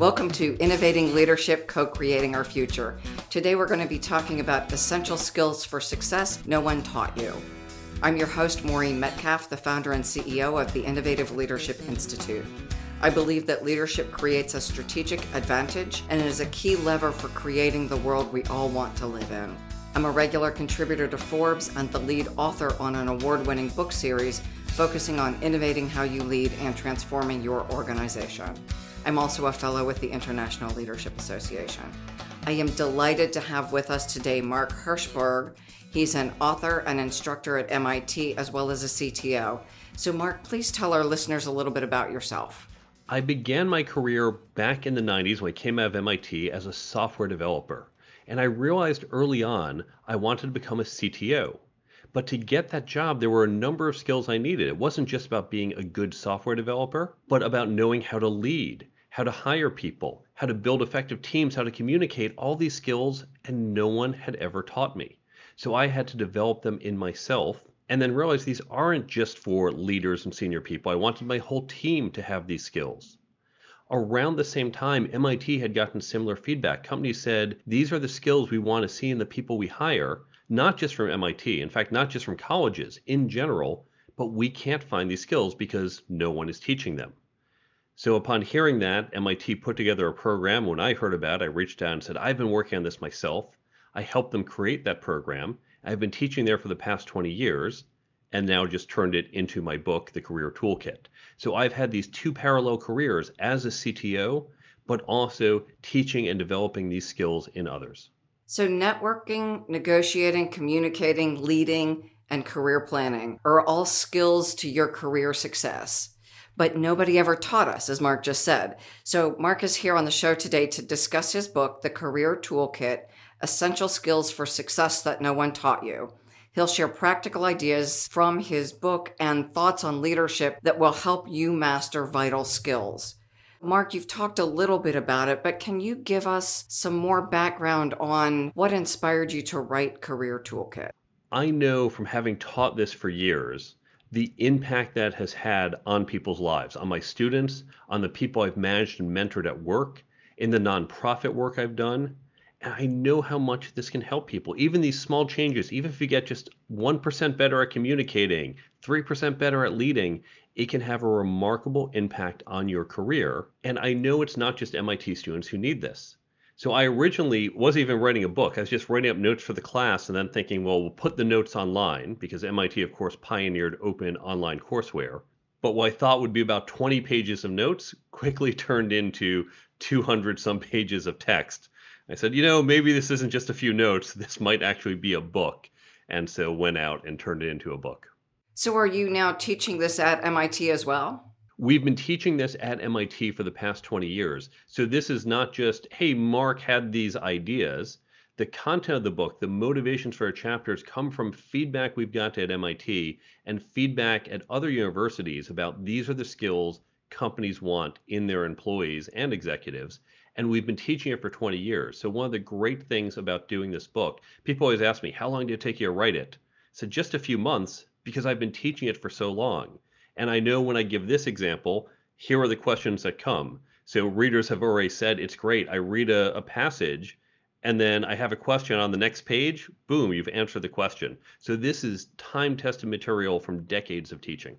Welcome to Innovating Leadership, Co Creating Our Future. Today we're going to be talking about essential skills for success no one taught you. I'm your host, Maureen Metcalf, the founder and CEO of the Innovative Leadership Institute. I believe that leadership creates a strategic advantage and is a key lever for creating the world we all want to live in. I'm a regular contributor to Forbes and the lead author on an award winning book series focusing on innovating how you lead and transforming your organization. I'm also a fellow with the International Leadership Association. I am delighted to have with us today Mark Herschberg. He's an author and instructor at MIT as well as a CTO. So, Mark, please tell our listeners a little bit about yourself. I began my career back in the 90s when I came out of MIT as a software developer. And I realized early on I wanted to become a CTO. But to get that job, there were a number of skills I needed. It wasn't just about being a good software developer, but about knowing how to lead, how to hire people, how to build effective teams, how to communicate, all these skills, and no one had ever taught me. So I had to develop them in myself and then realize these aren't just for leaders and senior people. I wanted my whole team to have these skills. Around the same time, MIT had gotten similar feedback. Companies said, these are the skills we want to see in the people we hire, not just from MIT, in fact, not just from colleges in general, but we can't find these skills because no one is teaching them. So upon hearing that, MIT put together a program. When I heard about it, I reached out and said, I've been working on this myself. I helped them create that program. I've been teaching there for the past 20 years and now just turned it into my book, The Career Toolkit. So I've had these two parallel careers as a CTO, but also teaching and developing these skills in others. So, networking, negotiating, communicating, leading, and career planning are all skills to your career success but nobody ever taught us, as Mark just said. So, Mark is here on the show today to discuss his book, The Career Toolkit Essential Skills for Success That No One Taught You. He'll share practical ideas from his book and thoughts on leadership that will help you master vital skills. Mark, you've talked a little bit about it, but can you give us some more background on what inspired you to write Career Toolkit? I know from having taught this for years the impact that has had on people's lives, on my students, on the people I've managed and mentored at work, in the nonprofit work I've done. And I know how much this can help people. Even these small changes, even if you get just 1% better at communicating, 3% better at leading, it can have a remarkable impact on your career. And I know it's not just MIT students who need this. So I originally wasn't even writing a book. I was just writing up notes for the class and then thinking, well, we'll put the notes online because MIT, of course, pioneered open online courseware. But what I thought would be about 20 pages of notes quickly turned into 200 some pages of text. I said, you know, maybe this isn't just a few notes. This might actually be a book. And so went out and turned it into a book. So are you now teaching this at MIT as well? We've been teaching this at MIT for the past 20 years. So this is not just, hey, Mark had these ideas. The content of the book, the motivations for our chapters come from feedback we've got at MIT and feedback at other universities about these are the skills companies want in their employees and executives. And we've been teaching it for 20 years. So one of the great things about doing this book, people always ask me, how long did it take you to write it? Said, just a few months because I've been teaching it for so long. And I know when I give this example, here are the questions that come. So readers have already said it's great. I read a, a passage and then I have a question on the next page. Boom, you've answered the question. So this is time tested material from decades of teaching.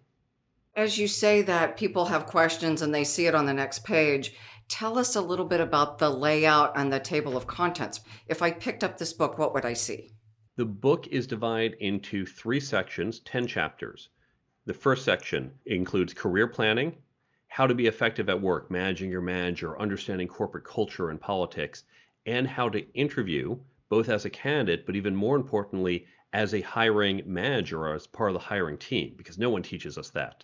As you say that people have questions and they see it on the next page, tell us a little bit about the layout and the table of contents. If I picked up this book, what would I see? The book is divided into three sections, 10 chapters. The first section includes career planning, how to be effective at work, managing your manager, understanding corporate culture and politics, and how to interview both as a candidate, but even more importantly, as a hiring manager or as part of the hiring team, because no one teaches us that.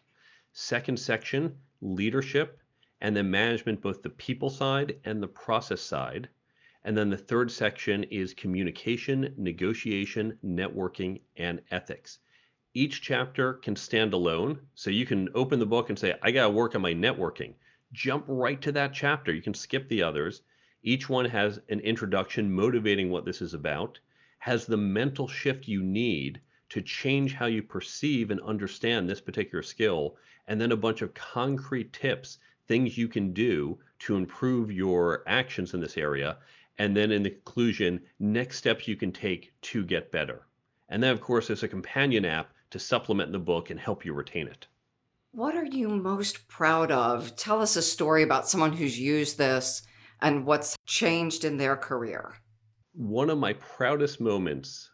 Second section, leadership, and then management, both the people side and the process side. And then the third section is communication, negotiation, networking, and ethics each chapter can stand alone. So you can open the book and say, I got to work on my networking. Jump right to that chapter. You can skip the others. Each one has an introduction motivating what this is about, has the mental shift you need to change how you perceive and understand this particular skill, and then a bunch of concrete tips, things you can do to improve your actions in this area. And then in the conclusion, next steps you can take to get better. And then, of course, there's a companion app to supplement the book and help you retain it. What are you most proud of? Tell us a story about someone who's used this and what's changed in their career. One of my proudest moments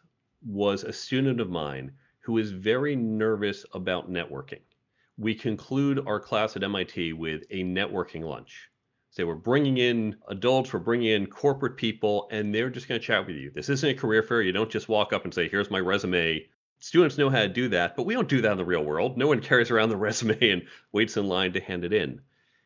was a student of mine who is very nervous about networking. We conclude our class at MIT with a networking lunch. So we're bringing in adults, we're bringing in corporate people, and they're just going to chat with you. This isn't a career fair. You don't just walk up and say, here's my resume. Students know how to do that, but we don't do that in the real world. No one carries around the resume and waits in line to hand it in.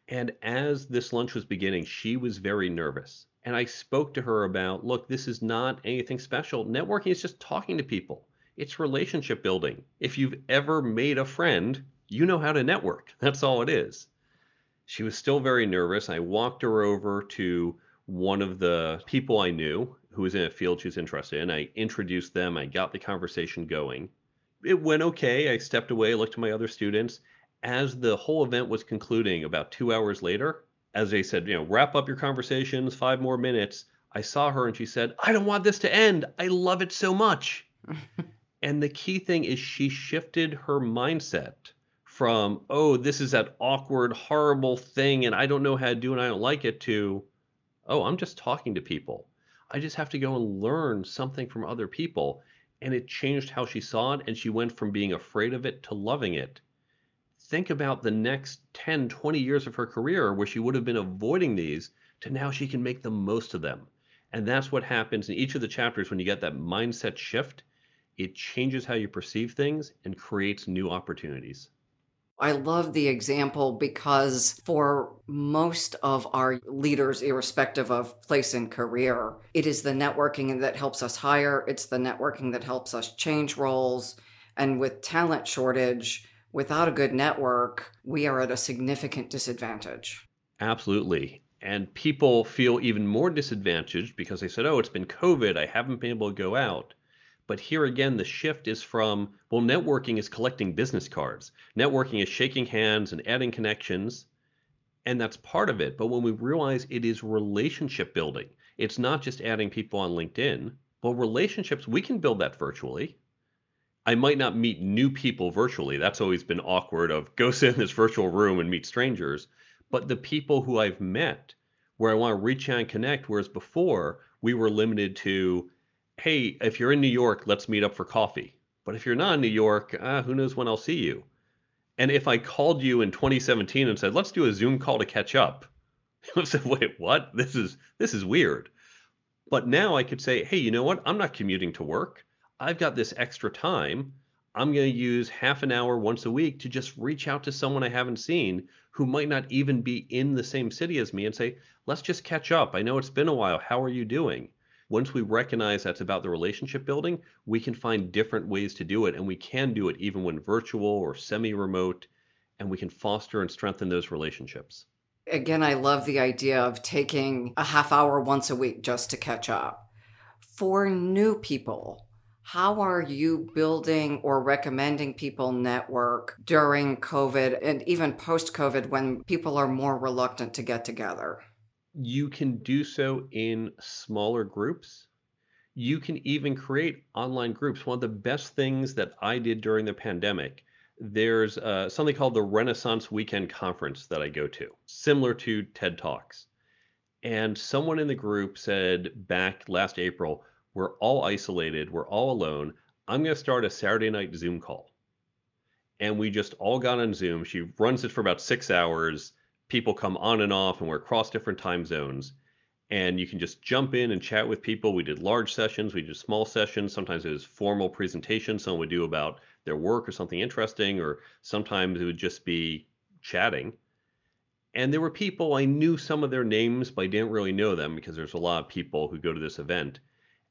And as this lunch was beginning, she was very nervous. And I spoke to her about look, this is not anything special. Networking is just talking to people, it's relationship building. If you've ever made a friend, you know how to network. That's all it is. She was still very nervous. I walked her over to one of the people I knew who was in a field she was interested in. I introduced them, I got the conversation going. It went okay. I stepped away, looked at my other students. As the whole event was concluding about two hours later, as they said, you know, wrap up your conversations, five more minutes. I saw her and she said, I don't want this to end. I love it so much. and the key thing is she shifted her mindset from, oh, this is that awkward, horrible thing and I don't know how to do and I don't like it to, oh, I'm just talking to people. I just have to go and learn something from other people. And it changed how she saw it. And she went from being afraid of it to loving it think about the next 10, 20 years of her career where she would have been avoiding these to now she can make the most of them. And that's what happens in each of the chapters when you get that mindset shift. It changes how you perceive things and creates new opportunities. I love the example because for most of our leaders, irrespective of place and career, it is the networking that helps us hire, it's the networking that helps us change roles. And with talent shortage, without a good network, we are at a significant disadvantage. Absolutely. And people feel even more disadvantaged because they said, oh, it's been COVID. I haven't been able to go out. But here again, the shift is from, well, networking is collecting business cards. Networking is shaking hands and adding connections. And that's part of it. But when we realize it is relationship building, it's not just adding people on LinkedIn. Well, relationships, we can build that virtually. I might not meet new people virtually. That's always been awkward of go sit in this virtual room and meet strangers. But the people who I've met where I want to reach out and connect, whereas before we were limited to, hey, if you're in New York, let's meet up for coffee. But if you're not in New York, uh, who knows when I'll see you? And if I called you in 2017 and said, let's do a Zoom call to catch up, I said, wait, what? This is this is weird. But now I could say, hey, you know what? I'm not commuting to work. I've got this extra time. I'm going to use half an hour once a week to just reach out to someone I haven't seen who might not even be in the same city as me and say, let's just catch up. I know it's been a while. How are you doing? Once we recognize that's about the relationship building, we can find different ways to do it. And we can do it even when virtual or semi remote, and we can foster and strengthen those relationships. Again, I love the idea of taking a half hour once a week just to catch up. For new people, how are you building or recommending people network during COVID and even post COVID when people are more reluctant to get together? You can do so in smaller groups. You can even create online groups. One of the best things that I did during the pandemic, there's uh, something called the Renaissance Weekend Conference that I go to, similar to TED Talks. And someone in the group said back last April, we're all isolated. We're all alone. I'm going to start a Saturday night Zoom call. And we just all got on Zoom. She runs it for about six hours. People come on and off, and we're across different time zones. And you can just jump in and chat with people. We did large sessions, we did small sessions. Sometimes it was formal presentations someone would do about their work or something interesting, or sometimes it would just be chatting. And there were people, I knew some of their names, but I didn't really know them because there's a lot of people who go to this event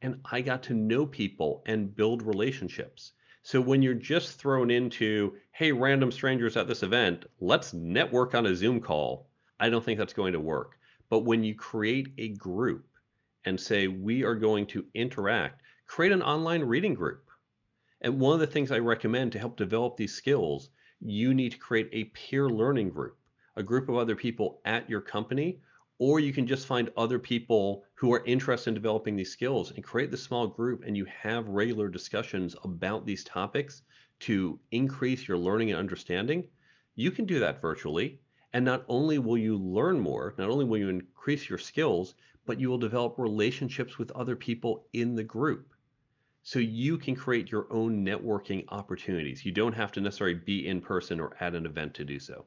and I got to know people and build relationships. So when you're just thrown into, hey, random strangers at this event, let's network on a Zoom call, I don't think that's going to work. But when you create a group and say, we are going to interact, create an online reading group. And one of the things I recommend to help develop these skills, you need to create a peer learning group, a group of other people at your company or you can just find other people who are interested in developing these skills and create the small group and you have regular discussions about these topics to increase your learning and understanding you can do that virtually. And not only will you learn more not only will you increase your skills but you will develop relationships with other people in the group. So you can create your own networking opportunities. You don't have to necessarily be in person or at an event to do so.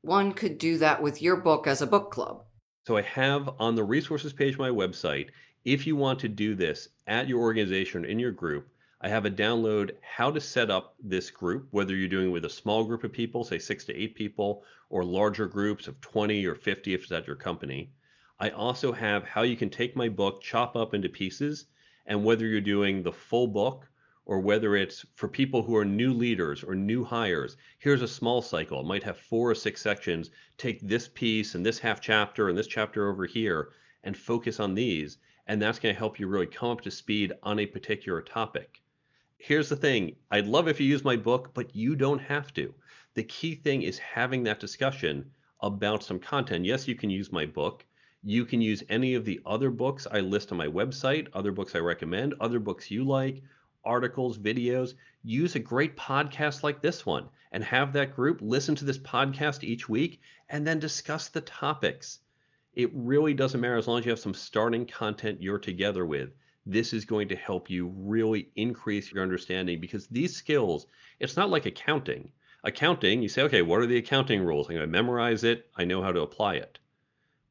One could do that with your book as a book club so I have on the resources page of my website, if you want to do this at your organization in your group, I have a download how to set up this group, whether you're doing with a small group of people, say six to eight people, or larger groups of 20 or 50 if it's at your company. I also have how you can take my book, chop up into pieces, and whether you're doing the full book or whether it's for people who are new leaders or new hires. Here's a small cycle. It might have four or six sections. Take this piece and this half chapter and this chapter over here and focus on these. And that's going to help you really come up to speed on a particular topic. Here's the thing I'd love if you use my book, but you don't have to. The key thing is having that discussion about some content. Yes, you can use my book. You can use any of the other books I list on my website, other books I recommend, other books you like, articles, videos, use a great podcast like this one and have that group listen to this podcast each week and then discuss the topics. It really doesn't matter as long as you have some starting content you're together with. This is going to help you really increase your understanding because these skills, it's not like accounting. Accounting, you say, okay, what are the accounting rules? I'm going to memorize it. I know how to apply it.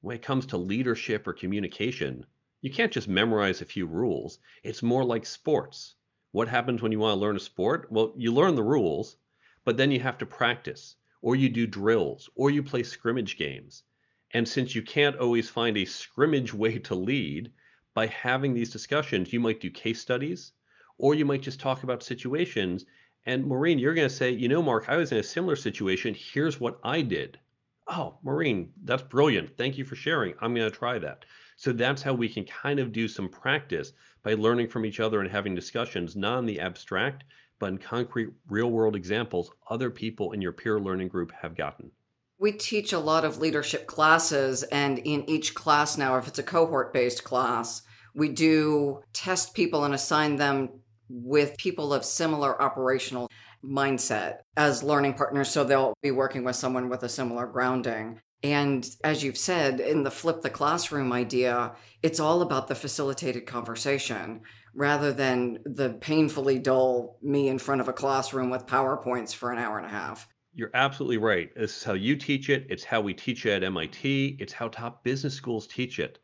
When it comes to leadership or communication, you can't just memorize a few rules. It's more like sports what happens when you want to learn a sport? Well, you learn the rules, but then you have to practice, or you do drills, or you play scrimmage games. And since you can't always find a scrimmage way to lead, by having these discussions, you might do case studies, or you might just talk about situations. And Maureen, you're going to say, you know, Mark, I was in a similar situation. Here's what I did. Oh, Maureen, that's brilliant. Thank you for sharing. I'm going to try that. So that's how we can kind of do some practice by learning from each other and having discussions, not in the abstract, but in concrete, real world examples other people in your peer learning group have gotten. We teach a lot of leadership classes, and in each class now, if it's a cohort based class, we do test people and assign them with people of similar operational mindset as learning partners. So they'll be working with someone with a similar grounding. And as you've said, in the flip the classroom idea, it's all about the facilitated conversation rather than the painfully dull me in front of a classroom with PowerPoints for an hour and a half. You're absolutely right. This is how you teach it. It's how we teach it at MIT. It's how top business schools teach it.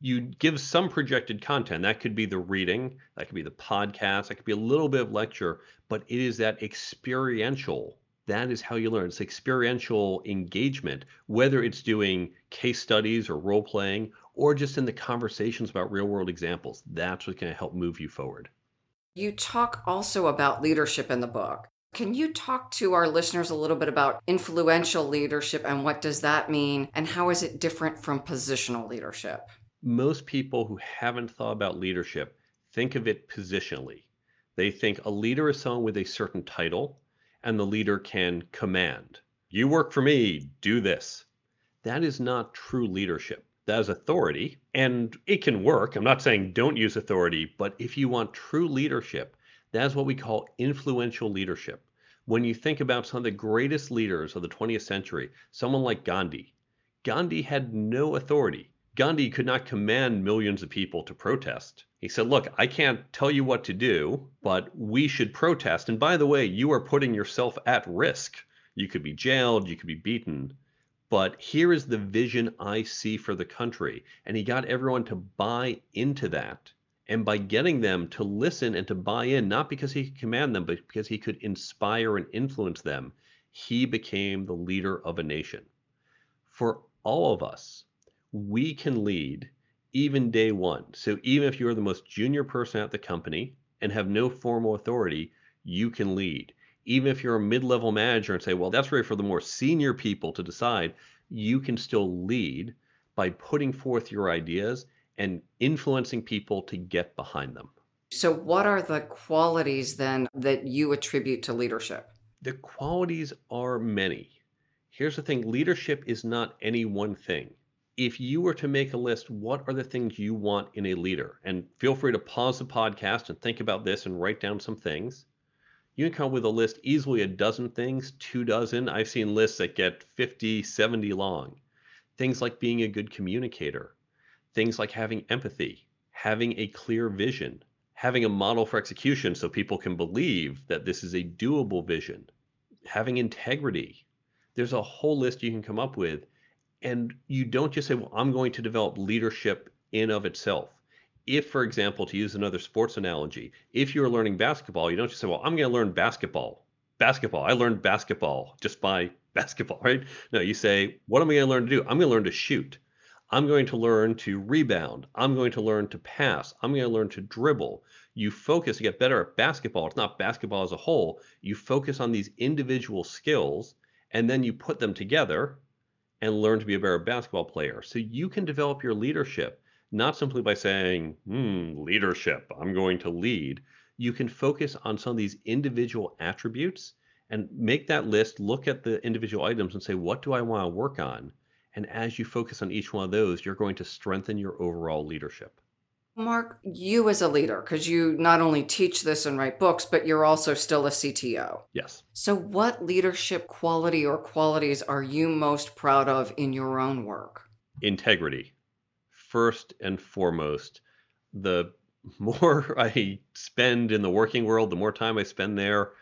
You give some projected content. That could be the reading, that could be the podcast, that could be a little bit of lecture, but it is that experiential that is how you learn. It's experiential engagement, whether it's doing case studies or role playing or just in the conversations about real world examples. That's what's going to help move you forward. You talk also about leadership in the book. Can you talk to our listeners a little bit about influential leadership and what does that mean and how is it different from positional leadership? Most people who haven't thought about leadership think of it positionally. They think a leader is someone with a certain title, and the leader can command. You work for me, do this. That is not true leadership. That is authority, and it can work. I'm not saying don't use authority, but if you want true leadership, that's what we call influential leadership. When you think about some of the greatest leaders of the 20th century, someone like Gandhi, Gandhi had no authority. Gandhi could not command millions of people to protest. He said, Look, I can't tell you what to do, but we should protest. And by the way, you are putting yourself at risk. You could be jailed, you could be beaten. But here is the vision I see for the country. And he got everyone to buy into that. And by getting them to listen and to buy in, not because he could command them, but because he could inspire and influence them, he became the leader of a nation. For all of us, we can lead even day one. So even if you're the most junior person at the company and have no formal authority, you can lead. Even if you're a mid level manager and say, well, that's really for the more senior people to decide, you can still lead by putting forth your ideas and influencing people to get behind them. So, what are the qualities then that you attribute to leadership? The qualities are many. Here's the thing leadership is not any one thing if you were to make a list, what are the things you want in a leader? And feel free to pause the podcast and think about this and write down some things. You can come up with a list easily a dozen things, two dozen. I've seen lists that get 50, 70 long. Things like being a good communicator, things like having empathy, having a clear vision, having a model for execution so people can believe that this is a doable vision, having integrity. There's a whole list you can come up with and you don't just say, well, I'm going to develop leadership in of itself. If, for example, to use another sports analogy, if you're learning basketball, you don't just say, well, I'm going to learn basketball. Basketball. I learned basketball just by basketball, right? No, you say, what am I going to learn to do? I'm going to learn to shoot. I'm going to learn to rebound. I'm going to learn to pass. I'm going to learn to dribble. You focus to get better at basketball. It's not basketball as a whole. You focus on these individual skills and then you put them together and learn to be a better basketball player. So you can develop your leadership not simply by saying, hmm, leadership, I'm going to lead. You can focus on some of these individual attributes and make that list, look at the individual items and say, what do I want to work on? And as you focus on each one of those, you're going to strengthen your overall leadership. Mark, you as a leader, because you not only teach this and write books, but you're also still a CTO. Yes. So, what leadership quality or qualities are you most proud of in your own work? Integrity. First and foremost, the more I spend in the working world, the more time I spend there,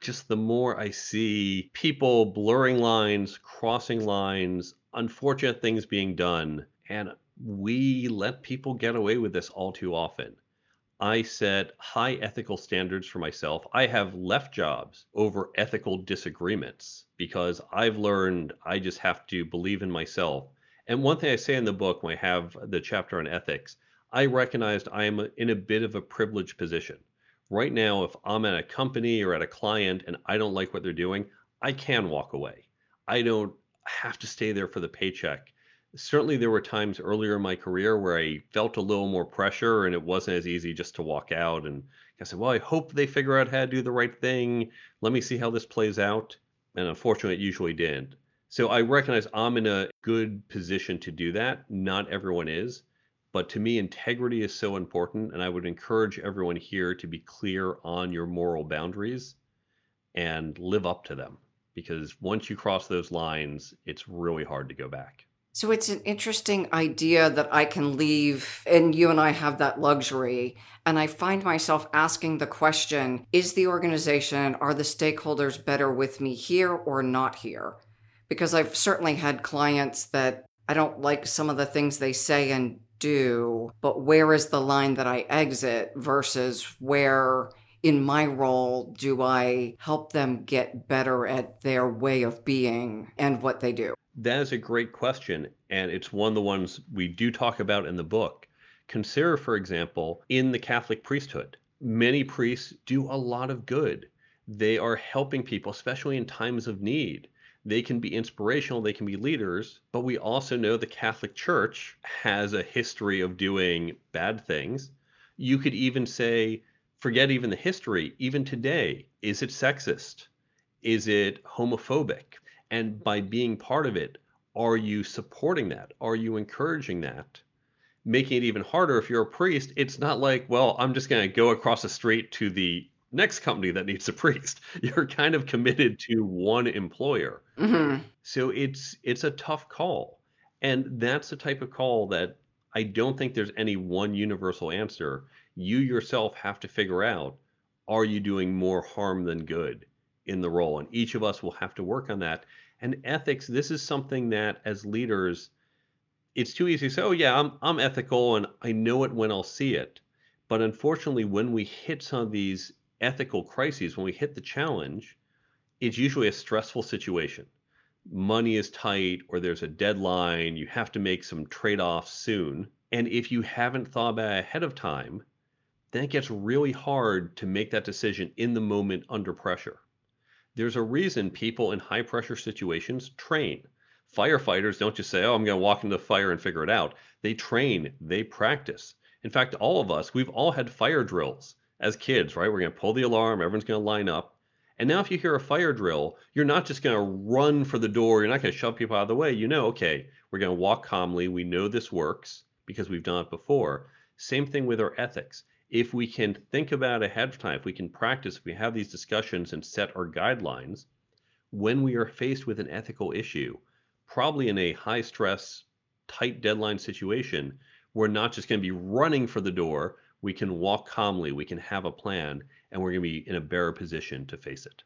just the more I see people blurring lines, crossing lines, unfortunate things being done. And we let people get away with this all too often. I set high ethical standards for myself. I have left jobs over ethical disagreements because I've learned I just have to believe in myself. And one thing I say in the book when I have the chapter on ethics, I recognized I am in a bit of a privileged position. Right now, if I'm at a company or at a client and I don't like what they're doing, I can walk away. I don't have to stay there for the paycheck certainly there were times earlier in my career where I felt a little more pressure and it wasn't as easy just to walk out and I said, well, I hope they figure out how to do the right thing. Let me see how this plays out. And unfortunately, it usually didn't. So I recognize I'm in a good position to do that. Not everyone is. But to me, integrity is so important. And I would encourage everyone here to be clear on your moral boundaries and live up to them. Because once you cross those lines, it's really hard to go back. So it's an interesting idea that I can leave, and you and I have that luxury. And I find myself asking the question is the organization, are the stakeholders better with me here or not here? Because I've certainly had clients that I don't like some of the things they say and do, but where is the line that I exit versus where in my role do I help them get better at their way of being and what they do? That is a great question, and it's one of the ones we do talk about in the book. Consider, for example, in the Catholic priesthood, many priests do a lot of good. They are helping people, especially in times of need. They can be inspirational, they can be leaders, but we also know the Catholic Church has a history of doing bad things. You could even say, forget even the history, even today, is it sexist? Is it homophobic? And by being part of it, are you supporting that? Are you encouraging that? Making it even harder if you're a priest, it's not like, well, I'm just going to go across the street to the next company that needs a priest. You're kind of committed to one employer. Mm-hmm. So it's it's a tough call. And that's the type of call that I don't think there's any one universal answer. You yourself have to figure out are you doing more harm than good in the role? And each of us will have to work on that. And ethics, this is something that as leaders, it's too easy to say, oh, yeah, I'm, I'm ethical and I know it when I'll see it. But unfortunately, when we hit some of these ethical crises, when we hit the challenge, it's usually a stressful situation. Money is tight, or there's a deadline, you have to make some trade offs soon. And if you haven't thought about it ahead of time, then it gets really hard to make that decision in the moment under pressure. There's a reason people in high pressure situations train. Firefighters don't just say, oh, I'm going to walk into the fire and figure it out. They train, they practice. In fact, all of us, we've all had fire drills as kids, right? We're going to pull the alarm, everyone's going to line up. And now, if you hear a fire drill, you're not just going to run for the door, you're not going to shove people out of the way. You know, okay, We're going to walk calmly. We know this works because we've done it before. Same thing with our ethics. If we can think about ahead of time, if we can practice, if we have these discussions and set our guidelines, when we are faced with an ethical issue, probably in a high stress, tight deadline situation, we're not just going to be running for the door. We can walk calmly, we can have a plan, and we're going to be in a better position to face it.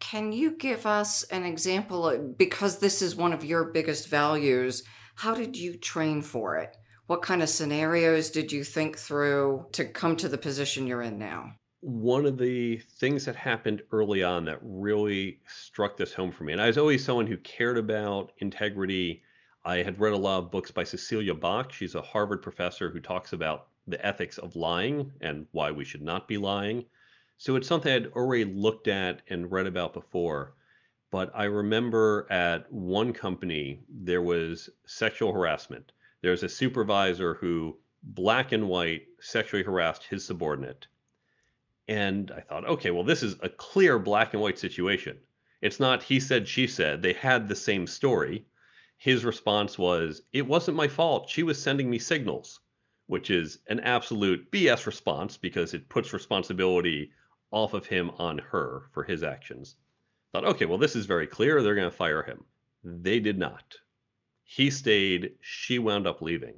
Can you give us an example? Uh, because this is one of your biggest values, how did you train for it? What kind of scenarios did you think through to come to the position you're in now? One of the things that happened early on that really struck this home for me, and I was always someone who cared about integrity. I had read a lot of books by Sissela Bok. She's a Harvard professor who talks about the ethics of lying and why we should not be lying. So it's something I'd already looked at and read about before. But I remember at one company, there was sexual harassment. There was a supervisor who, black and white, sexually harassed his subordinate. And I thought, okay, well, this is a clear black and white situation. It's not he said, she said. They had the same story. His response was, it wasn't my fault. She was sending me signals, which is an absolute BS response because it puts responsibility off of him on her for his actions. Thought, okay, well, this is very clear. They're going to fire him. They did not. He stayed. She wound up leaving.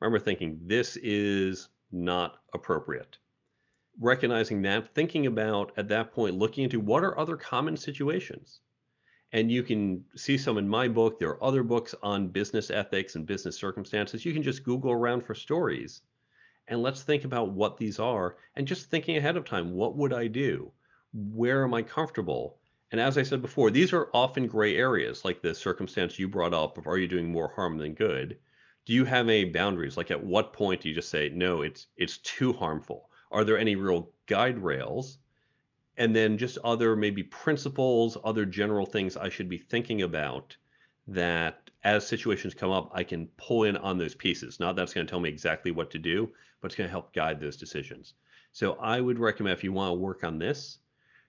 I remember thinking, this is not appropriate. Recognizing that, thinking about at that point, looking into what are other common situations. And you can see some in my book. There are other books on business ethics and business circumstances. You can just Google around for stories and let's think about what these are and just thinking ahead of time what would I do? Where am I comfortable? And as I said before, these are often gray areas, like the circumstance you brought up of are you doing more harm than good? Do you have any boundaries? Like at what point do you just say, no, it's it's too harmful? Are there any real guide rails? And then just other maybe principles, other general things I should be thinking about that as situations come up, I can pull in on those pieces. Not that's going to tell me exactly what to do, but it's going to help guide those decisions. So I would recommend if you want to work on this,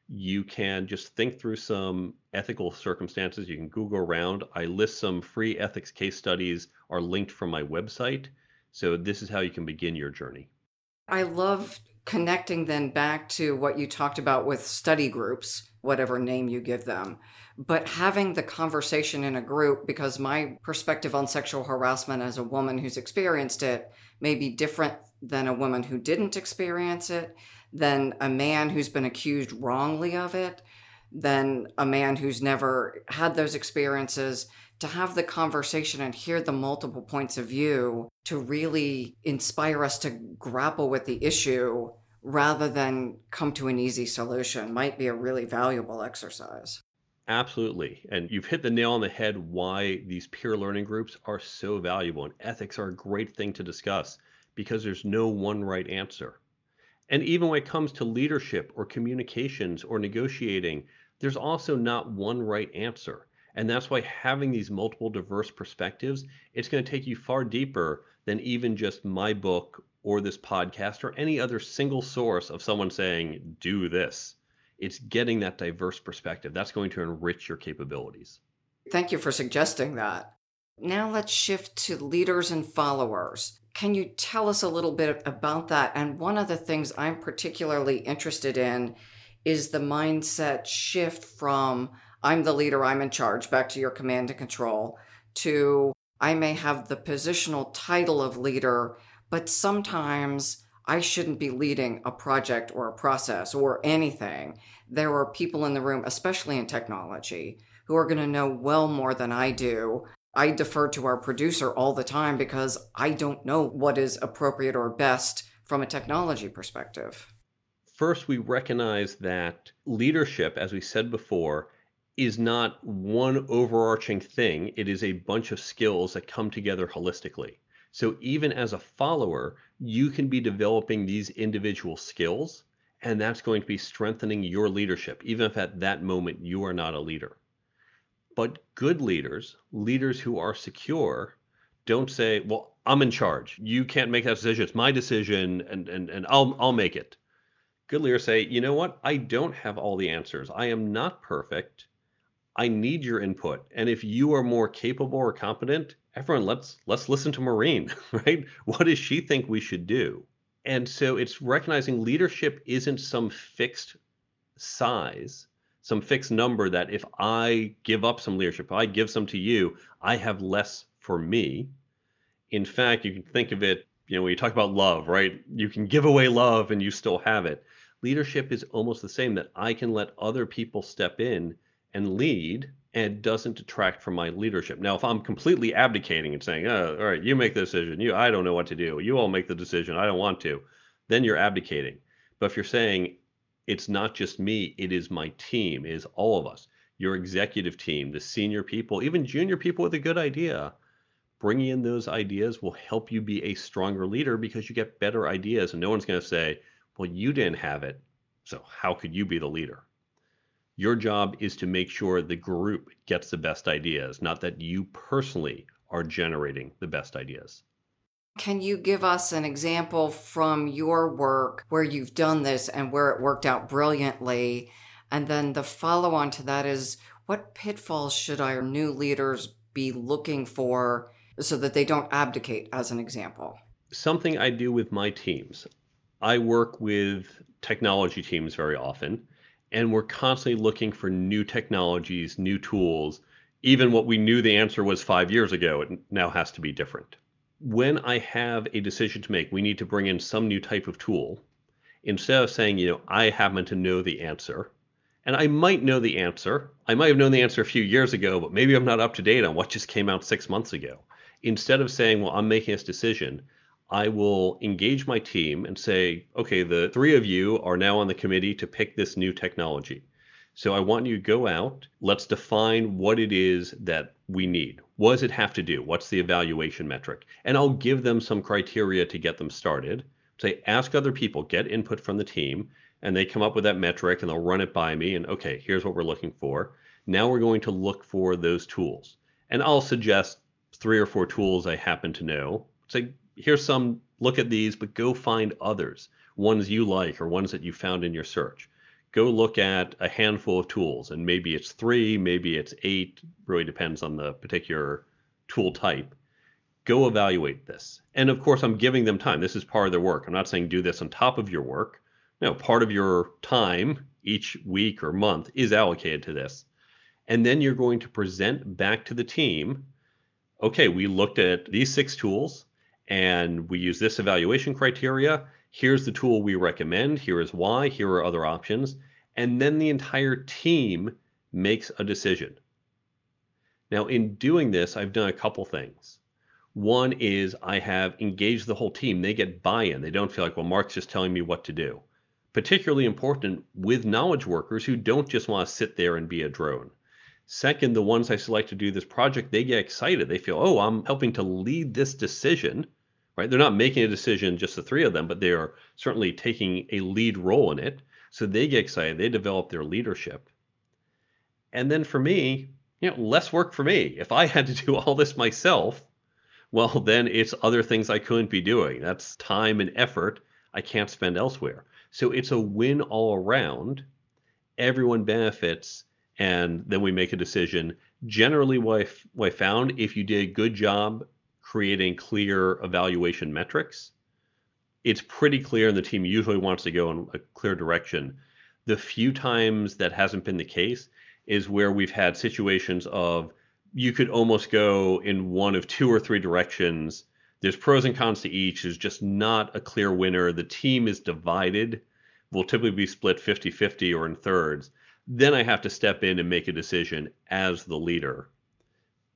you can just think through some ethical circumstances. You can Google around. I list some free ethics case studies are linked from my website. So this is how you can begin your journey. I love connecting then back to what you talked about with study groups, whatever name you give them but having the conversation in a group because my perspective on sexual harassment as a woman who's experienced it may be different than a woman who didn't experience it, than a man who's been accused wrongly of it, than a man who's never had those experiences. To have the conversation and hear the multiple points of view to really inspire us to grapple with the issue rather than come to an easy solution might be a really valuable exercise. Absolutely. And you've hit the nail on the head why these peer learning groups are so valuable. And ethics are a great thing to discuss because there's no one right answer. And even when it comes to leadership or communications or negotiating, there's also not one right answer. And that's why having these multiple diverse perspectives, it's going to take you far deeper than even just my book or this podcast or any other single source of someone saying, do this it's getting that diverse perspective. That's going to enrich your capabilities. Thank you for suggesting that. Now let's shift to leaders and followers. Can you tell us a little bit about that? And one of the things I'm particularly interested in is the mindset shift from I'm the leader, I'm in charge, back to your command and control, to I may have the positional title of leader, but sometimes I shouldn't be leading a project or a process or anything. There are people in the room, especially in technology, who are going to know well more than I do. I defer to our producer all the time because I don't know what is appropriate or best from a technology perspective. First, we recognize that leadership, as we said before, is not one overarching thing. It is a bunch of skills that come together holistically. So even as a follower, you can be developing these individual skills, and that's going to be strengthening your leadership, even if at that moment you are not a leader. But good leaders, leaders who are secure, don't say, "Well, I'm in charge. You can't make that decision. It's my decision, and and and I'll I'll make it." Good leaders say, "You know what? I don't have all the answers. I am not perfect. I need your input. And if you are more capable or competent, everyone let's let's listen to Maureen, right? What does she think we should do? And so it's recognizing leadership isn't some fixed size, some fixed number that if I give up some leadership, if I give some to you, I have less for me. In fact, you can think of it, you know, when you talk about love, right? You can give away love and you still have it. Leadership is almost the same that I can let other people step in and lead and doesn't detract from my leadership. Now, if I'm completely abdicating and saying, oh, all right, you make the decision, you I don't know what to do, you all make the decision, I don't want to, then you're abdicating. But if you're saying it's not just me, it is my team, it is all of us, your executive team, the senior people, even junior people with a good idea, bringing in those ideas will help you be a stronger leader because you get better ideas and no one's going to say, well, you didn't have it, so how could you be the leader? Your job is to make sure the group gets the best ideas, not that you personally are generating the best ideas. Can you give us an example from your work where you've done this and where it worked out brilliantly? And then the follow on to that is what pitfalls should our new leaders be looking for so that they don't abdicate, as an example? Something I do with my teams. I work with technology teams very often and we're constantly looking for new technologies, new tools. Even what we knew the answer was five years ago, it now has to be different. When I have a decision to make, we need to bring in some new type of tool. Instead of saying, you know, I happen to know the answer, and I might know the answer. I might have known the answer a few years ago, but maybe I'm not up to date on what just came out six months ago. Instead of saying, well, I'm making this decision, I will engage my team and say, okay, the three of you are now on the committee to pick this new technology. So I want you to go out. Let's define what it is that we need. What does it have to do? What's the evaluation metric? And I'll give them some criteria to get them started. Say, ask other people, get input from the team, and they come up with that metric and they'll run it by me. And okay, here's what we're looking for. Now we're going to look for those tools. And I'll suggest three or four tools I happen to know. Say, here's some look at these, but go find others, ones you like or ones that you found in your search. Go look at a handful of tools, and maybe it's three, maybe it's eight, really depends on the particular tool type. Go evaluate this. And of course, I'm giving them time. This is part of their work. I'm not saying do this on top of your work. No, part of your time each week or month is allocated to this. And then you're going to present back to the team okay, we looked at these six tools and we use this evaluation criteria. Here's the tool we recommend. Here is why. Here are other options. And then the entire team makes a decision. Now, in doing this, I've done a couple things. One is I have engaged the whole team. They get buy in. They don't feel like, well, Mark's just telling me what to do. Particularly important with knowledge workers who don't just want to sit there and be a drone. Second, the ones I select to do this project, they get excited. They feel, oh, I'm helping to lead this decision, right? They're not making a decision, just the three of them, but they are certainly taking a lead role in it. So they get excited. They develop their leadership. And then for me, you know, less work for me. If I had to do all this myself, well, then it's other things I couldn't be doing. That's time and effort I can't spend elsewhere. So it's a win all around. Everyone benefits and then we make a decision. Generally, what I, what I found, if you did a good job creating clear evaluation metrics, it's pretty clear, and the team usually wants to go in a clear direction. The few times that hasn't been the case is where we've had situations of you could almost go in one of two or three directions. There's pros and cons to each. There's just not a clear winner. The team is divided. Will typically be split 50 50 or in thirds then I have to step in and make a decision as the leader.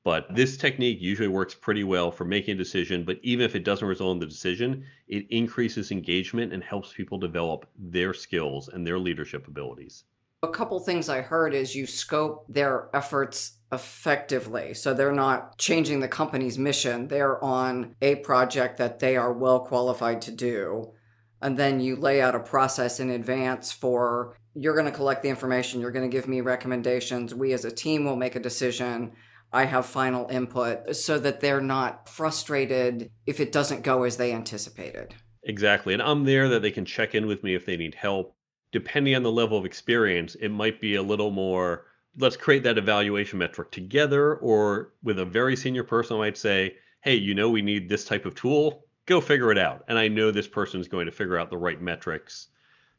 But this technique usually works pretty well for making a decision. But even if it doesn't result in the decision, it increases engagement and helps people develop their skills and their leadership abilities. A couple things I heard is you scope their efforts effectively. So they're not changing the company's mission, they're on a project that they are well qualified to do. And then you lay out a process in advance for you're going to collect the information, you're going to give me recommendations. We as a team will make a decision. I have final input so that they're not frustrated if it doesn't go as they anticipated. Exactly. And I'm there that they can check in with me if they need help. Depending on the level of experience, it might be a little more let's create that evaluation metric together, or with a very senior person, I might say, hey, you know, we need this type of tool. Go figure it out. And I know this person is going to figure out the right metrics.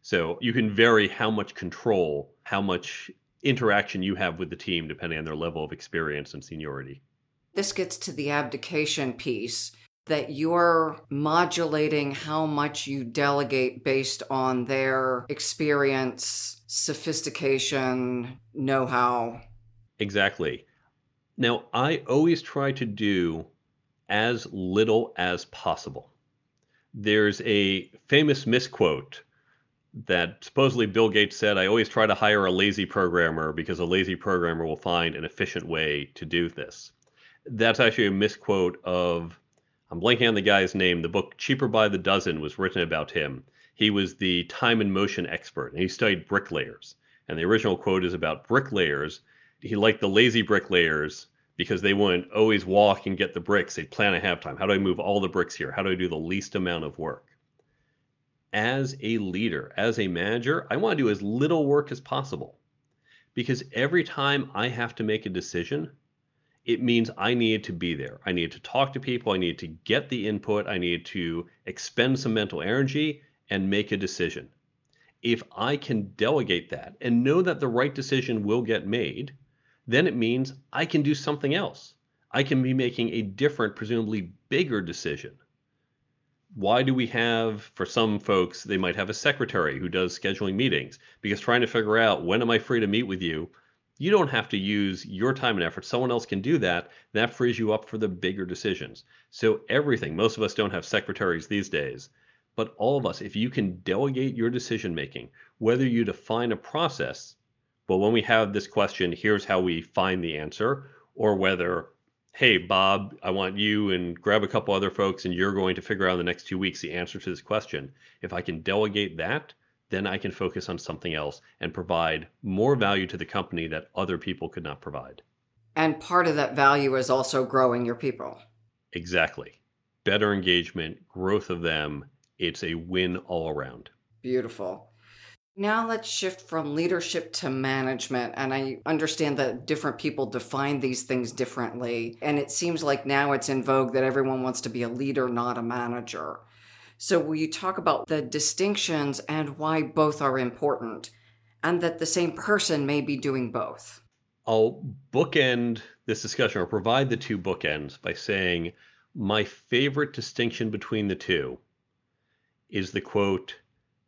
So you can vary how much control, how much interaction you have with the team, depending on their level of experience and seniority. This gets to the abdication piece that you're modulating how much you delegate based on their experience, sophistication, know how. Exactly. Now, I always try to do as little as possible. There's a famous misquote that supposedly Bill Gates said, I always try to hire a lazy programmer because a lazy programmer will find an efficient way to do this. That's actually a misquote of I'm blanking on the guy's name. The book Cheaper by the Dozen was written about him. He was the time and motion expert, and he studied bricklayers. And the original quote is about bricklayers. He liked the lazy bricklayers because they wouldn't always walk and get the bricks. They'd plan ahead of time. How do I move all the bricks here? How do I do the least amount of work? As a leader, as a manager, I want to do as little work as possible because every time I have to make a decision, it means I need to be there. I need to talk to people. I need to get the input. I need to expend some mental energy and make a decision. If I can delegate that and know that the right decision will get made, then it means I can do something else. I can be making a different, presumably bigger decision. Why do we have, for some folks, they might have a secretary who does scheduling meetings because trying to figure out when am I free to meet with you you don't have to use your time and effort. Someone else can do that. That frees you up for the bigger decisions. So, everything, most of us don't have secretaries these days, but all of us, if you can delegate your decision making, whether you define a process, well, when we have this question, here's how we find the answer, or whether, hey, Bob, I want you and grab a couple other folks and you're going to figure out in the next two weeks the answer to this question. If I can delegate that, then I can focus on something else and provide more value to the company that other people could not provide. And part of that value is also growing your people. Exactly. Better engagement, growth of them. It's a win all around. Beautiful. Now let's shift from leadership to management. And I understand that different people define these things differently. And it seems like now it's in vogue that everyone wants to be a leader, not a manager. So, will you talk about the distinctions and why both are important, and that the same person may be doing both? I'll bookend this discussion or provide the two bookends by saying my favorite distinction between the two is the quote,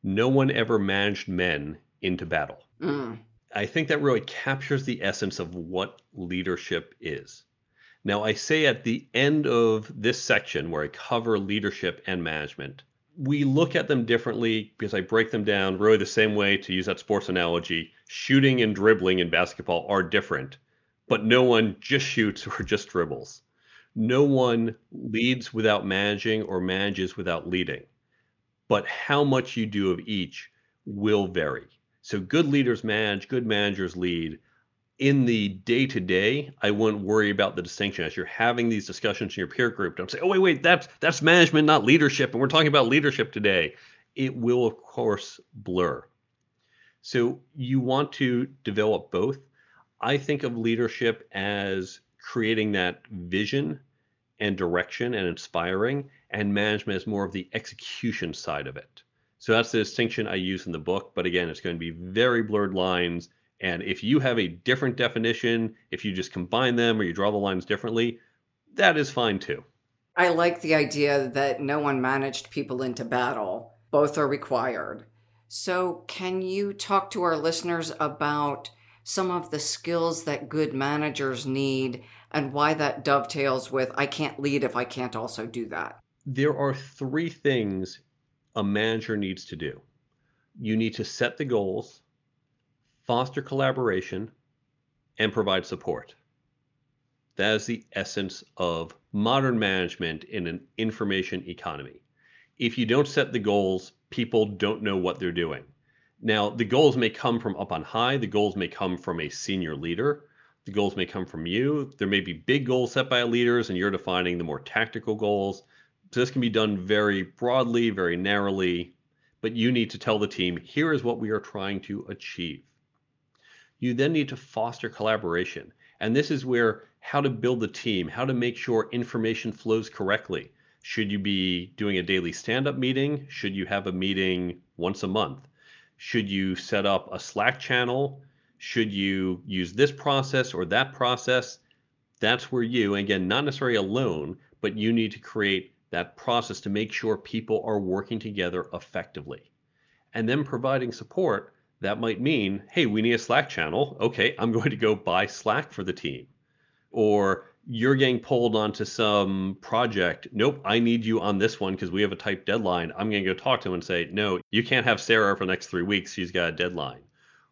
No one ever managed men into battle. Mm. I think that really captures the essence of what leadership is. Now, I say at the end of this section where I cover leadership and management, we look at them differently because I break them down really the same way to use that sports analogy. Shooting and dribbling in basketball are different, but no one just shoots or just dribbles. No one leads without managing or manages without leading. But how much you do of each will vary. So good leaders manage, good managers lead, in the day to day, I wouldn't worry about the distinction as you're having these discussions in your peer group. Don't say, "Oh wait, wait, that's that's management, not leadership," and we're talking about leadership today. It will, of course, blur. So you want to develop both. I think of leadership as creating that vision and direction and inspiring, and management is more of the execution side of it. So that's the distinction I use in the book. But again, it's going to be very blurred lines and if you have a different definition, if you just combine them or you draw the lines differently, that is fine too. I like the idea that no one managed people into battle. Both are required. So, can you talk to our listeners about some of the skills that good managers need and why that dovetails with I can't lead if I can't also do that? There are three things a manager needs to do you need to set the goals, foster collaboration, and provide support. That is the essence of modern management in an information economy. If you don't set the goals, people don't know what they're doing. Now, the goals may come from up on high, the goals may come from a senior leader, the goals may come from you. There may be big goals set by leaders, and you're defining the more tactical goals. So, this can be done very broadly, very narrowly, but you need to tell the team here is what we are trying to achieve You then need to foster collaboration. And this is where how to build the team, how to make sure information flows correctly. Should you be doing a daily stand up meeting? Should you have a meeting once a month? Should you set up a Slack channel? Should you use this process or that process? That's where you, again, not necessarily alone, but you need to create that process to make sure people are working together effectively. And then providing support, that might mean, hey, we need a Slack channel. Okay, I'm going to go buy Slack for the team. Or you're getting pulled onto some project. Nope, I need you on this one because we have a tight deadline. I'm going to go talk to him and say, no, you can't have Sarah for the next three weeks. She's got a deadline.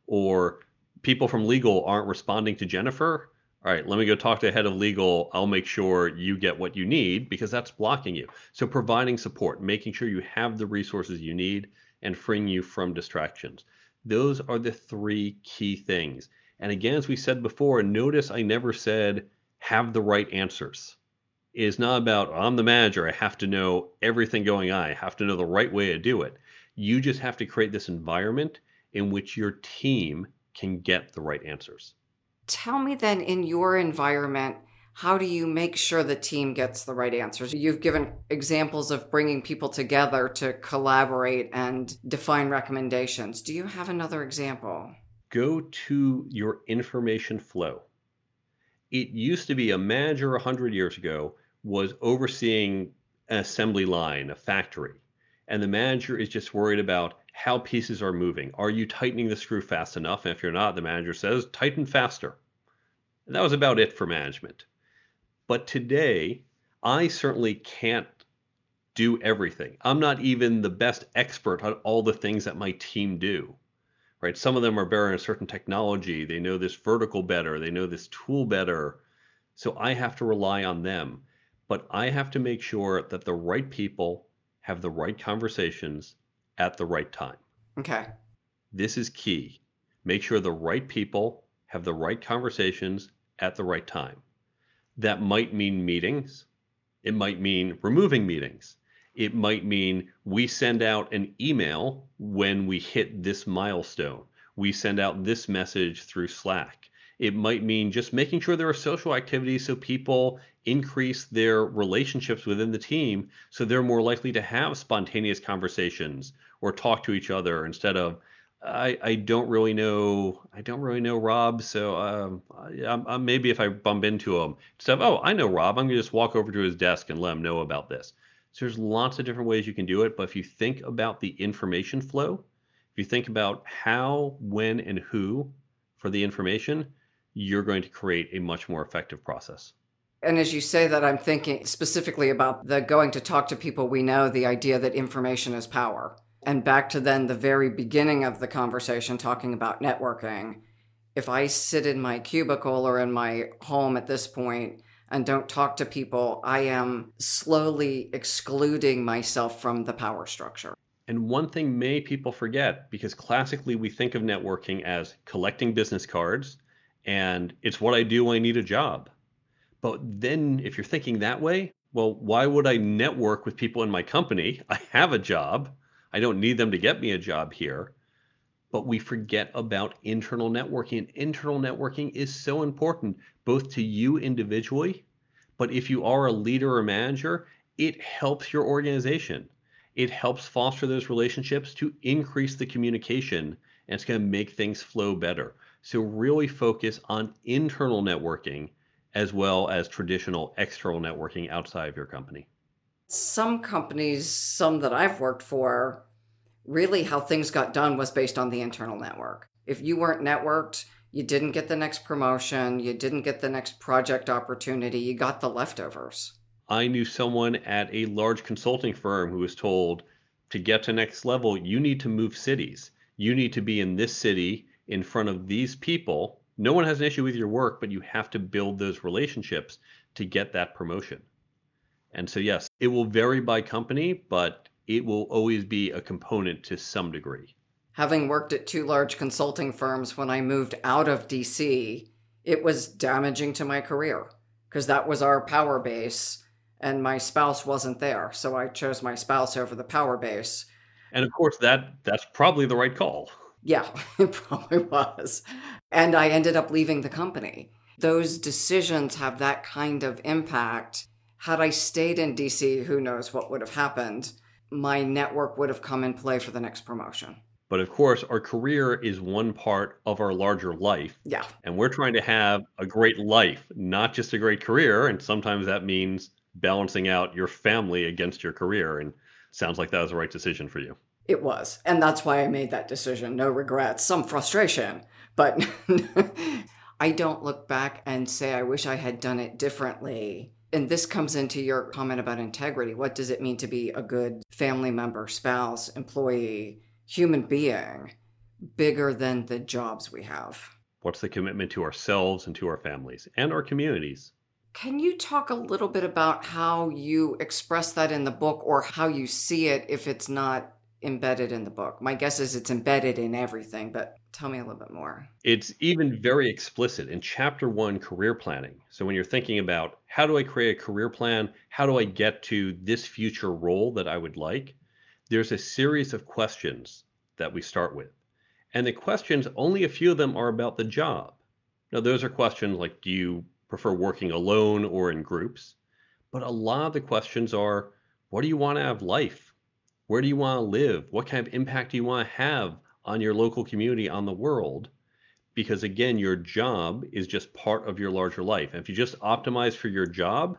Or people from legal aren't responding to Jennifer. All right, let me go talk to the head of legal. I'll make sure you get what you need because that's blocking you. So, providing support, making sure you have the resources you need, and freeing you from distractions. Those are the three key things. And again, as we said before, notice I never said have the right answers. It is not about I'm the manager, I have to know everything going on, I have to know the right way to do it. You just have to create this environment in which your team can get the right answers. Tell me then, in your environment, how do you make sure the team gets the right answers? You've given examples of bringing people together to collaborate and define recommendations. Do you have another example? Go to your information flow it used to be a manager 100 years ago was overseeing an assembly line, a factory, and the manager is just worried about how pieces are moving. Are you tightening the screw fast enough? And if you're not, the manager says, tighten faster. And that was about it for management. But today, I certainly can't do everything. I'm not even the best expert on all the things that my team do right? Some of them are better in a certain technology. They know this vertical better. They know this tool better. So I have to rely on them. But I have to make sure that the right people have the right conversations at the right time. Okay. This is key. Make sure the right people have the right conversations at the right time. That might mean meetings. It might mean removing meetings. It might mean we send out an email when we hit this milestone. We send out this message through Slack. It might mean just making sure there are social activities so people increase their relationships within the team so they're more likely to have spontaneous conversations or talk to each other instead of I, I don't really know I don't really know Rob so um, I, I, maybe if I bump into him instead of oh I know Rob I'm gonna just walk over to his desk and let him know about this so there's lots of different ways you can do it. But if you think about the information flow, if you think about how, when, and who for the information, you're going to create a much more effective process. And as you say that, I'm thinking specifically about the going to talk to people we know, the idea that information is power. And back to then the very beginning of the conversation, talking about networking. If I sit in my cubicle or in my home at this point and don't talk to people, I am slowly excluding myself from the power structure. And one thing may people forget because classically we think of networking as collecting business cards and it's what I do when I need a job. But then if you're thinking that way, well, why would I network with people in my company? I have a job. I don't need them to get me a job here. But we forget about internal networking. And internal networking is so important both to you individually, but if you are a leader or manager, it helps your organization. It helps foster those relationships to increase the communication and it's going to make things flow better. So, really focus on internal networking as well as traditional external networking outside of your company. Some companies, some that I've worked for, really how things got done was based on the internal network. If you weren't networked, you didn't get the next promotion, you didn't get the next project opportunity, you got the leftovers. I knew someone at a large consulting firm who was told to get to next level, you need to move cities. You need to be in this city in front of these people. No one has an issue with your work, but you have to build those relationships to get that promotion. And so, yes, it will vary by company, but it will always be a component to some degree having worked at two large consulting firms when I moved out of DC, it was damaging to my career because that was our power base and my spouse wasn't there. So I chose my spouse over the power base. And of course that that's probably the right call. Yeah, it probably was. And I ended up leaving the company. Those decisions have that kind of impact. Had I stayed in DC, who knows what would have happened? My network would have come in play for the next promotion. But of course, our career is one part of our larger life. Yeah. And we're trying to have a great life, not just a great career. And sometimes that means balancing out your family against your career. And sounds like that was the right decision for you. It was. And that's why I made that decision. No regrets, some frustration, but I don't look back and say, I wish I had done it differently. And this comes into your comment about integrity. What does it mean to be a good family member, spouse, employee? human being bigger than the jobs we have. What's the commitment to ourselves and to our families and our communities? Can you talk a little bit about how you express that in the book or how you see it if it's not embedded in the book? My guess is it's embedded in everything, but tell me a little bit more. It's even very explicit in chapter one career planning. So when you're thinking about how do I create a career plan? How do I get to this future role that I would like? there's a series of questions that we start with. And the questions, only a few of them are about the job. Now, those are questions like do you prefer working alone or in groups? But a lot of the questions are what do you want to have life? Where do you want to live? What kind of impact do you want to have on your local community, on the world? Because again, your job is just part of your larger life. And if you just optimize for your job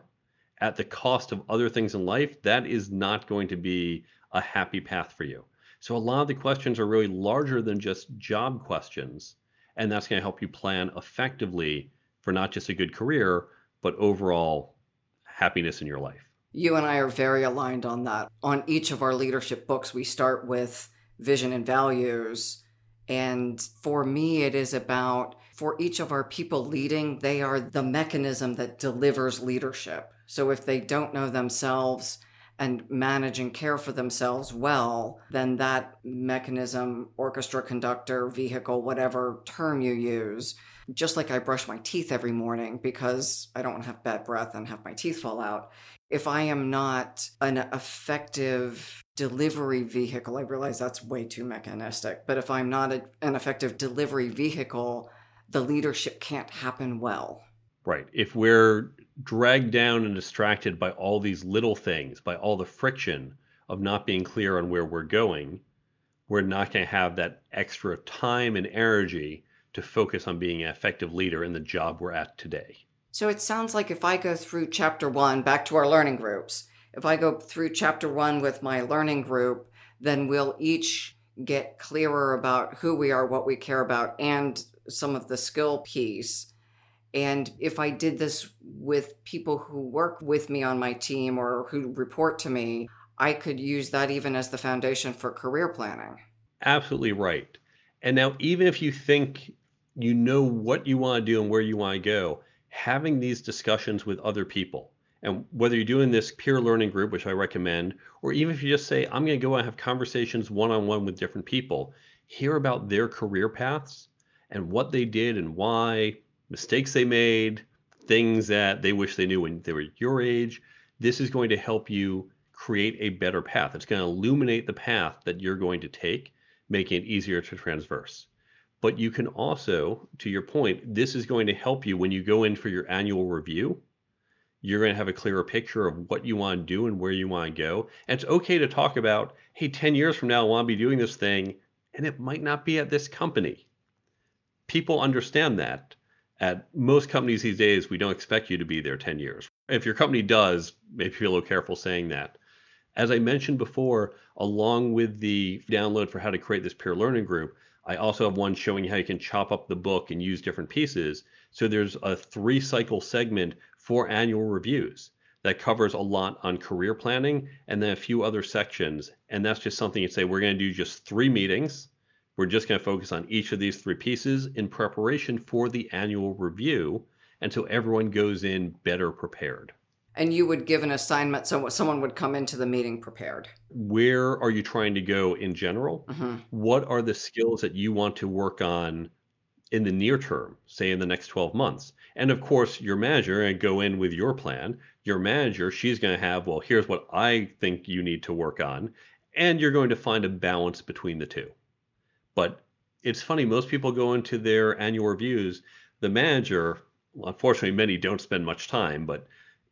at the cost of other things in life, that is not going to be a happy path for you. So a lot of the questions are really larger than just job questions. And that's going to help you plan effectively for not just a good career, but overall happiness in your life. You and I are very aligned on that. On each of our leadership books, we start with vision and values. And for me, it is about for each of our people leading, they are the mechanism that delivers leadership. So if they don't know themselves, and manage and care for themselves well, then that mechanism, orchestra conductor, vehicle, whatever term you use, just like I brush my teeth every morning because I don't want to have bad breath and have my teeth fall out. If I am not an effective delivery vehicle, I realize that's way too mechanistic, but if I'm not a, an effective delivery vehicle, the leadership can't happen well. Right. If we're dragged down and distracted by all these little things, by all the friction of not being clear on where we're going, we're not going to have that extra time and energy to focus on being an effective leader in the job we're at today. So it sounds like if I go through chapter one, back to our learning groups, if I go through chapter one with my learning group, then we'll each get clearer about who we are, what we care about, and some of the skill piece and if I did this with people who work with me on my team or who report to me, I could use that even as the foundation for career planning. Absolutely right. And now, even if you think you know what you want to do and where you want to go, having these discussions with other people, and whether you're doing this peer learning group, which I recommend, or even if you just say, I'm going to go and have conversations one on one with different people, hear about their career paths and what they did and why, mistakes they made, things that they wish they knew when they were your age. This is going to help you create a better path. It's going to illuminate the path that you're going to take, making it easier to transverse. But you can also, to your point, this is going to help you when you go in for your annual review. You're going to have a clearer picture of what you want to do and where you want to go. And it's okay to talk about, hey, 10 years from now, I want to be doing this thing, and it might not be at this company. People understand that at most companies these days, we don't expect you to be there 10 years. If your company does, maybe be a little careful saying that. As I mentioned before, along with the download for how to create this peer learning group, I also have one showing how you can chop up the book and use different pieces. So there's a three cycle segment for annual reviews that covers a lot on career planning and then a few other sections. And that's just something you say, we're going to do just three meetings we're just going to focus on each of these three pieces in preparation for the annual review until everyone goes in better prepared. And you would give an assignment so someone would come into the meeting prepared. Where are you trying to go in general? Mm-hmm. What are the skills that you want to work on in the near term, say in the next 12 months? And of course, your manager and go in with your plan. Your manager, she's going to have, well, here's what I think you need to work on. And you're going to find a balance between the two. But it's funny, most people go into their annual reviews. The manager, well, unfortunately, many don't spend much time, but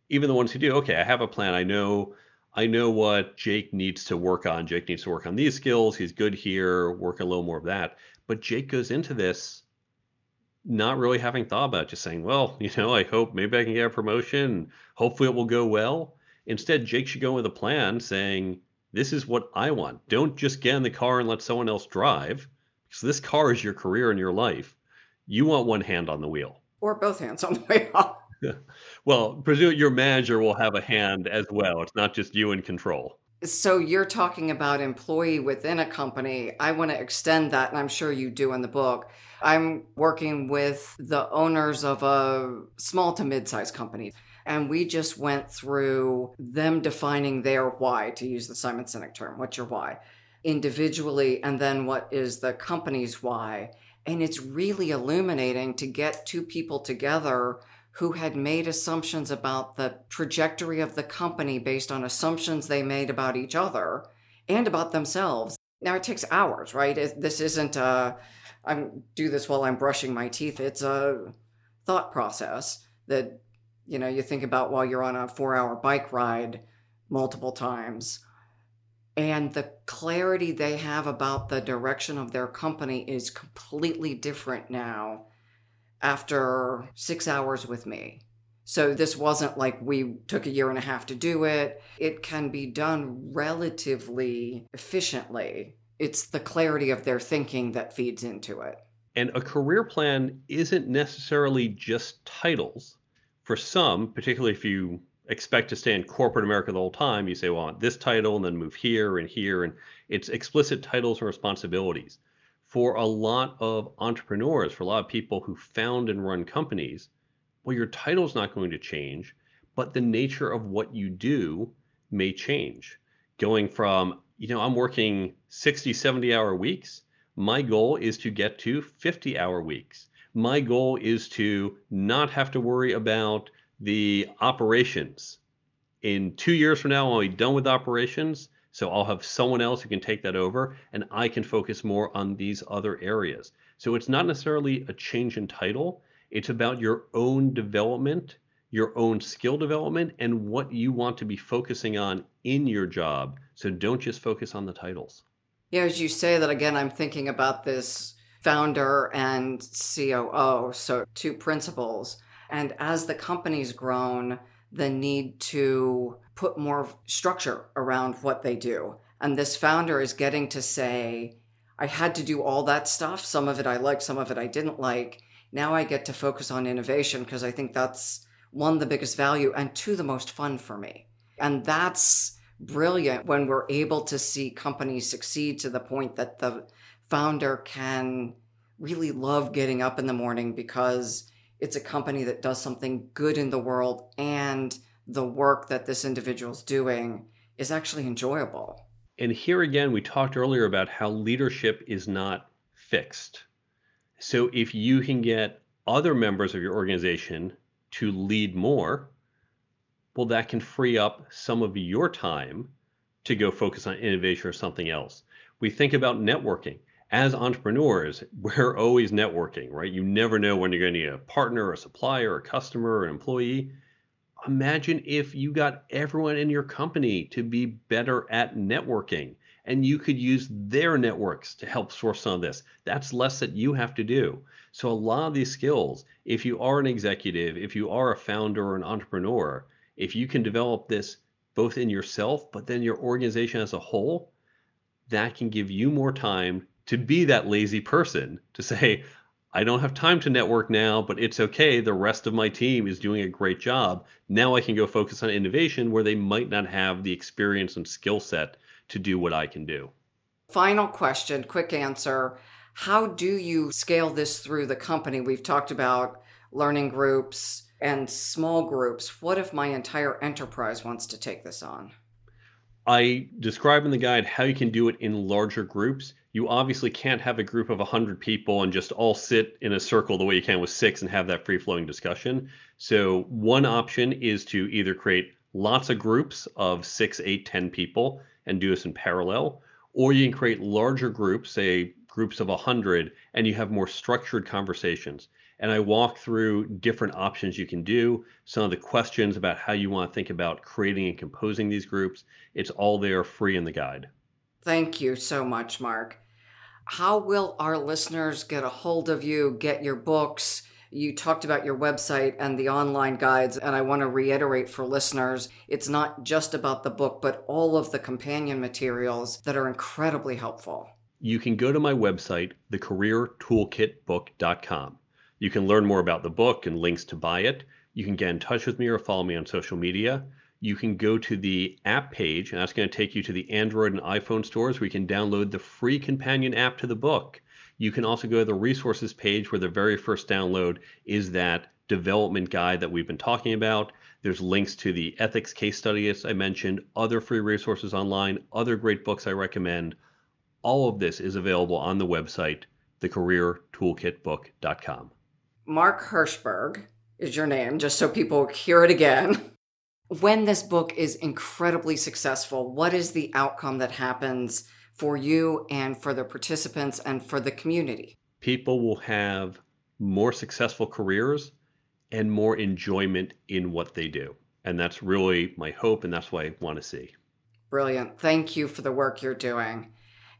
even the ones who do, okay, I have a plan. I know I know what Jake needs to work on. Jake needs to work on these skills. He's good here, work a little more of that. But Jake goes into this not really having thought about it, just saying, well, you know, I hope maybe I can get a promotion. Hopefully it will go well. Instead, Jake should go with a plan saying, this is what I want. Don't just get in the car and let someone else drive. Because this car is your career and your life. You want one hand on the wheel. Or both hands on the wheel. well, presume your manager will have a hand as well. It's not just you in control. So you're talking about employee within a company. I want to extend that, and I'm sure you do in the book. I'm working with the owners of a small to mid-sized company. And we just went through them defining their why, to use the Simon Sinek term. What's your why? Individually, and then what is the company's why? And it's really illuminating to get two people together who had made assumptions about the trajectory of the company based on assumptions they made about each other and about themselves. Now it takes hours, right? This isn't a I do this while I'm brushing my teeth. It's a thought process that you know you think about while you're on a 4-hour bike ride multiple times. And the clarity they have about the direction of their company is completely different now after six hours with me. So this wasn't like we took a year and a half to do it. It can be done relatively efficiently. It's the clarity of their thinking that feeds into it. And a career plan isn't necessarily just titles. For some, particularly if you expect to stay in corporate America the whole time, you say, well, I want this title and then move here and here. And it's explicit titles and responsibilities for a lot of entrepreneurs, for a lot of people who found and run companies, well, your title's not going to change, but the nature of what you do may change. Going from, you know, I'm working 60, 70 hour weeks. My goal is to get to 50 hour weeks. My goal is to not have to worry about the operations. In two years from now, I'll be done with operations so I'll have someone else who can take that over and I can focus more on these other areas. So it's not necessarily a change in title, it's about your own development, your own skill development, and what you want to be focusing on in your job. So don't just focus on the titles. Yeah, as you say that again, I'm thinking about this founder and COO, so two principals. And as the company's grown, the need to put more structure around what they do. And this founder is getting to say, I had to do all that stuff. Some of it I liked, some of it I didn't like. Now I get to focus on innovation because I think that's one, the biggest value, and two, the most fun for me. And that's brilliant when we're able to see companies succeed to the point that the founder can really love getting up in the morning because it's a company that does something good in the world and the work that this individual's doing is actually enjoyable. And here again, we talked earlier about how leadership is not fixed. So if you can get other members of your organization to lead more, well, that can free up some of your time to go focus on innovation or something else. We think about networking as entrepreneurs, we're always networking, right? You never know when you're going to need a partner, a supplier, a customer, an employee. Imagine if you got everyone in your company to be better at networking and you could use their networks to help source some of this. That's less that you have to do. So, a lot of these skills, if you are an executive, if you are a founder or an entrepreneur, if you can develop this both in yourself, but then your organization as a whole, that can give you more time to be that lazy person to say, I don't have time to network now, but it's okay. The rest of my team is doing a great job. Now I can go focus on innovation where they might not have the experience and skill set to do what I can do. Final question, quick answer. How do you scale this through the company? We've talked about learning groups and small groups. What if my entire enterprise wants to take this on? I describe in the guide how you can do it in larger groups you obviously can't have a group of 100 people and just all sit in a circle the way you can with six and have that free flowing discussion. So, one option is to either create lots of groups of six, eight, ten people and do this in parallel, or you can create larger groups, say groups of 100, and you have more structured conversations. And I walk through different options you can do, some of the questions about how you want to think about creating and composing these groups. It's all there free in the guide. Thank you so much, Mark. How will our listeners get a hold of you, get your books? You talked about your website and the online guides, and I want to reiterate for listeners it's not just about the book, but all of the companion materials that are incredibly helpful. You can go to my website, thecareertoolkitbook.com. You can learn more about the book and links to buy it. You can get in touch with me or follow me on social media. You can go to the app page, and that's going to take you to the Android and iPhone stores where you can download the free companion app to the book. You can also go to the resources page where the very first download is that development guide that we've been talking about. There's links to the ethics case studies I mentioned, other free resources online, other great books I recommend. All of this is available on the website, thecareertoolkitbook.com. Mark Herschberg is your name, just so people hear it again. When this book is incredibly successful, what is the outcome that happens for you and for the participants and for the community. People will have more successful careers and more enjoyment in what they do. And that's really my hope, and that's what I want to see. Brilliant. Thank you for the work you're doing.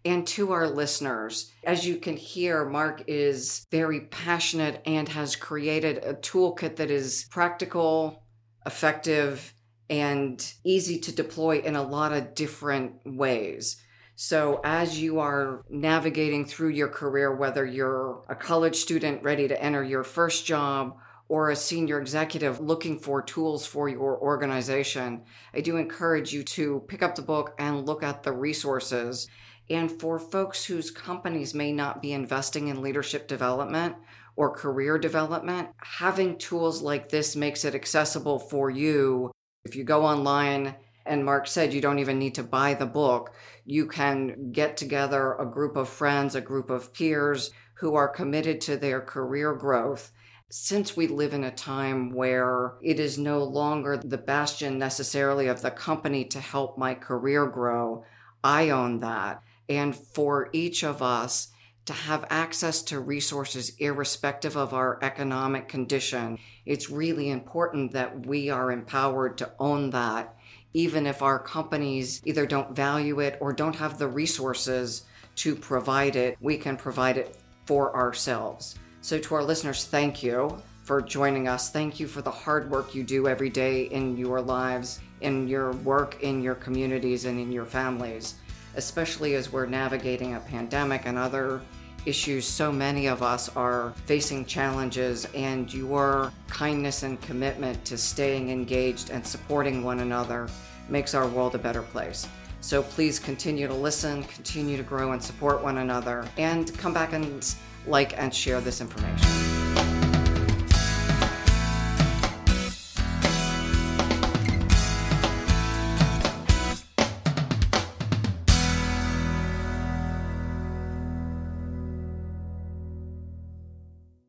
And to our listeners, as you can hear, Mark is very passionate and has created a toolkit that is practical, effective, and easy to deploy in a lot of different ways. So, as you are navigating through your career, whether you're a college student ready to enter your first job or a senior executive looking for tools for your organization, I do encourage you to pick up the book and look at the resources. And for folks whose companies may not be investing in leadership development or career development, having tools like this makes it accessible for you. If you go online, and Mark said you don't even need to buy the book. You can get together a group of friends, a group of peers who are committed to their career growth. Since we live in a time where it is no longer the bastion necessarily of the company to help my career grow, I own that. And for each of us, to have access to resources irrespective of our economic condition, it's really important that we are empowered to own that even if our companies either don't value it or don't have the resources to provide it, we can provide it for ourselves. So, to our listeners, thank you for joining us. Thank you for the hard work you do every day in your lives, in your work, in your communities, and in your families, especially as we're navigating a pandemic and other issues. So many of us are facing challenges, and your kindness and commitment to staying engaged and supporting one another makes our world a better place. So please continue to listen, continue to grow and support one another, and come back and like and share this information.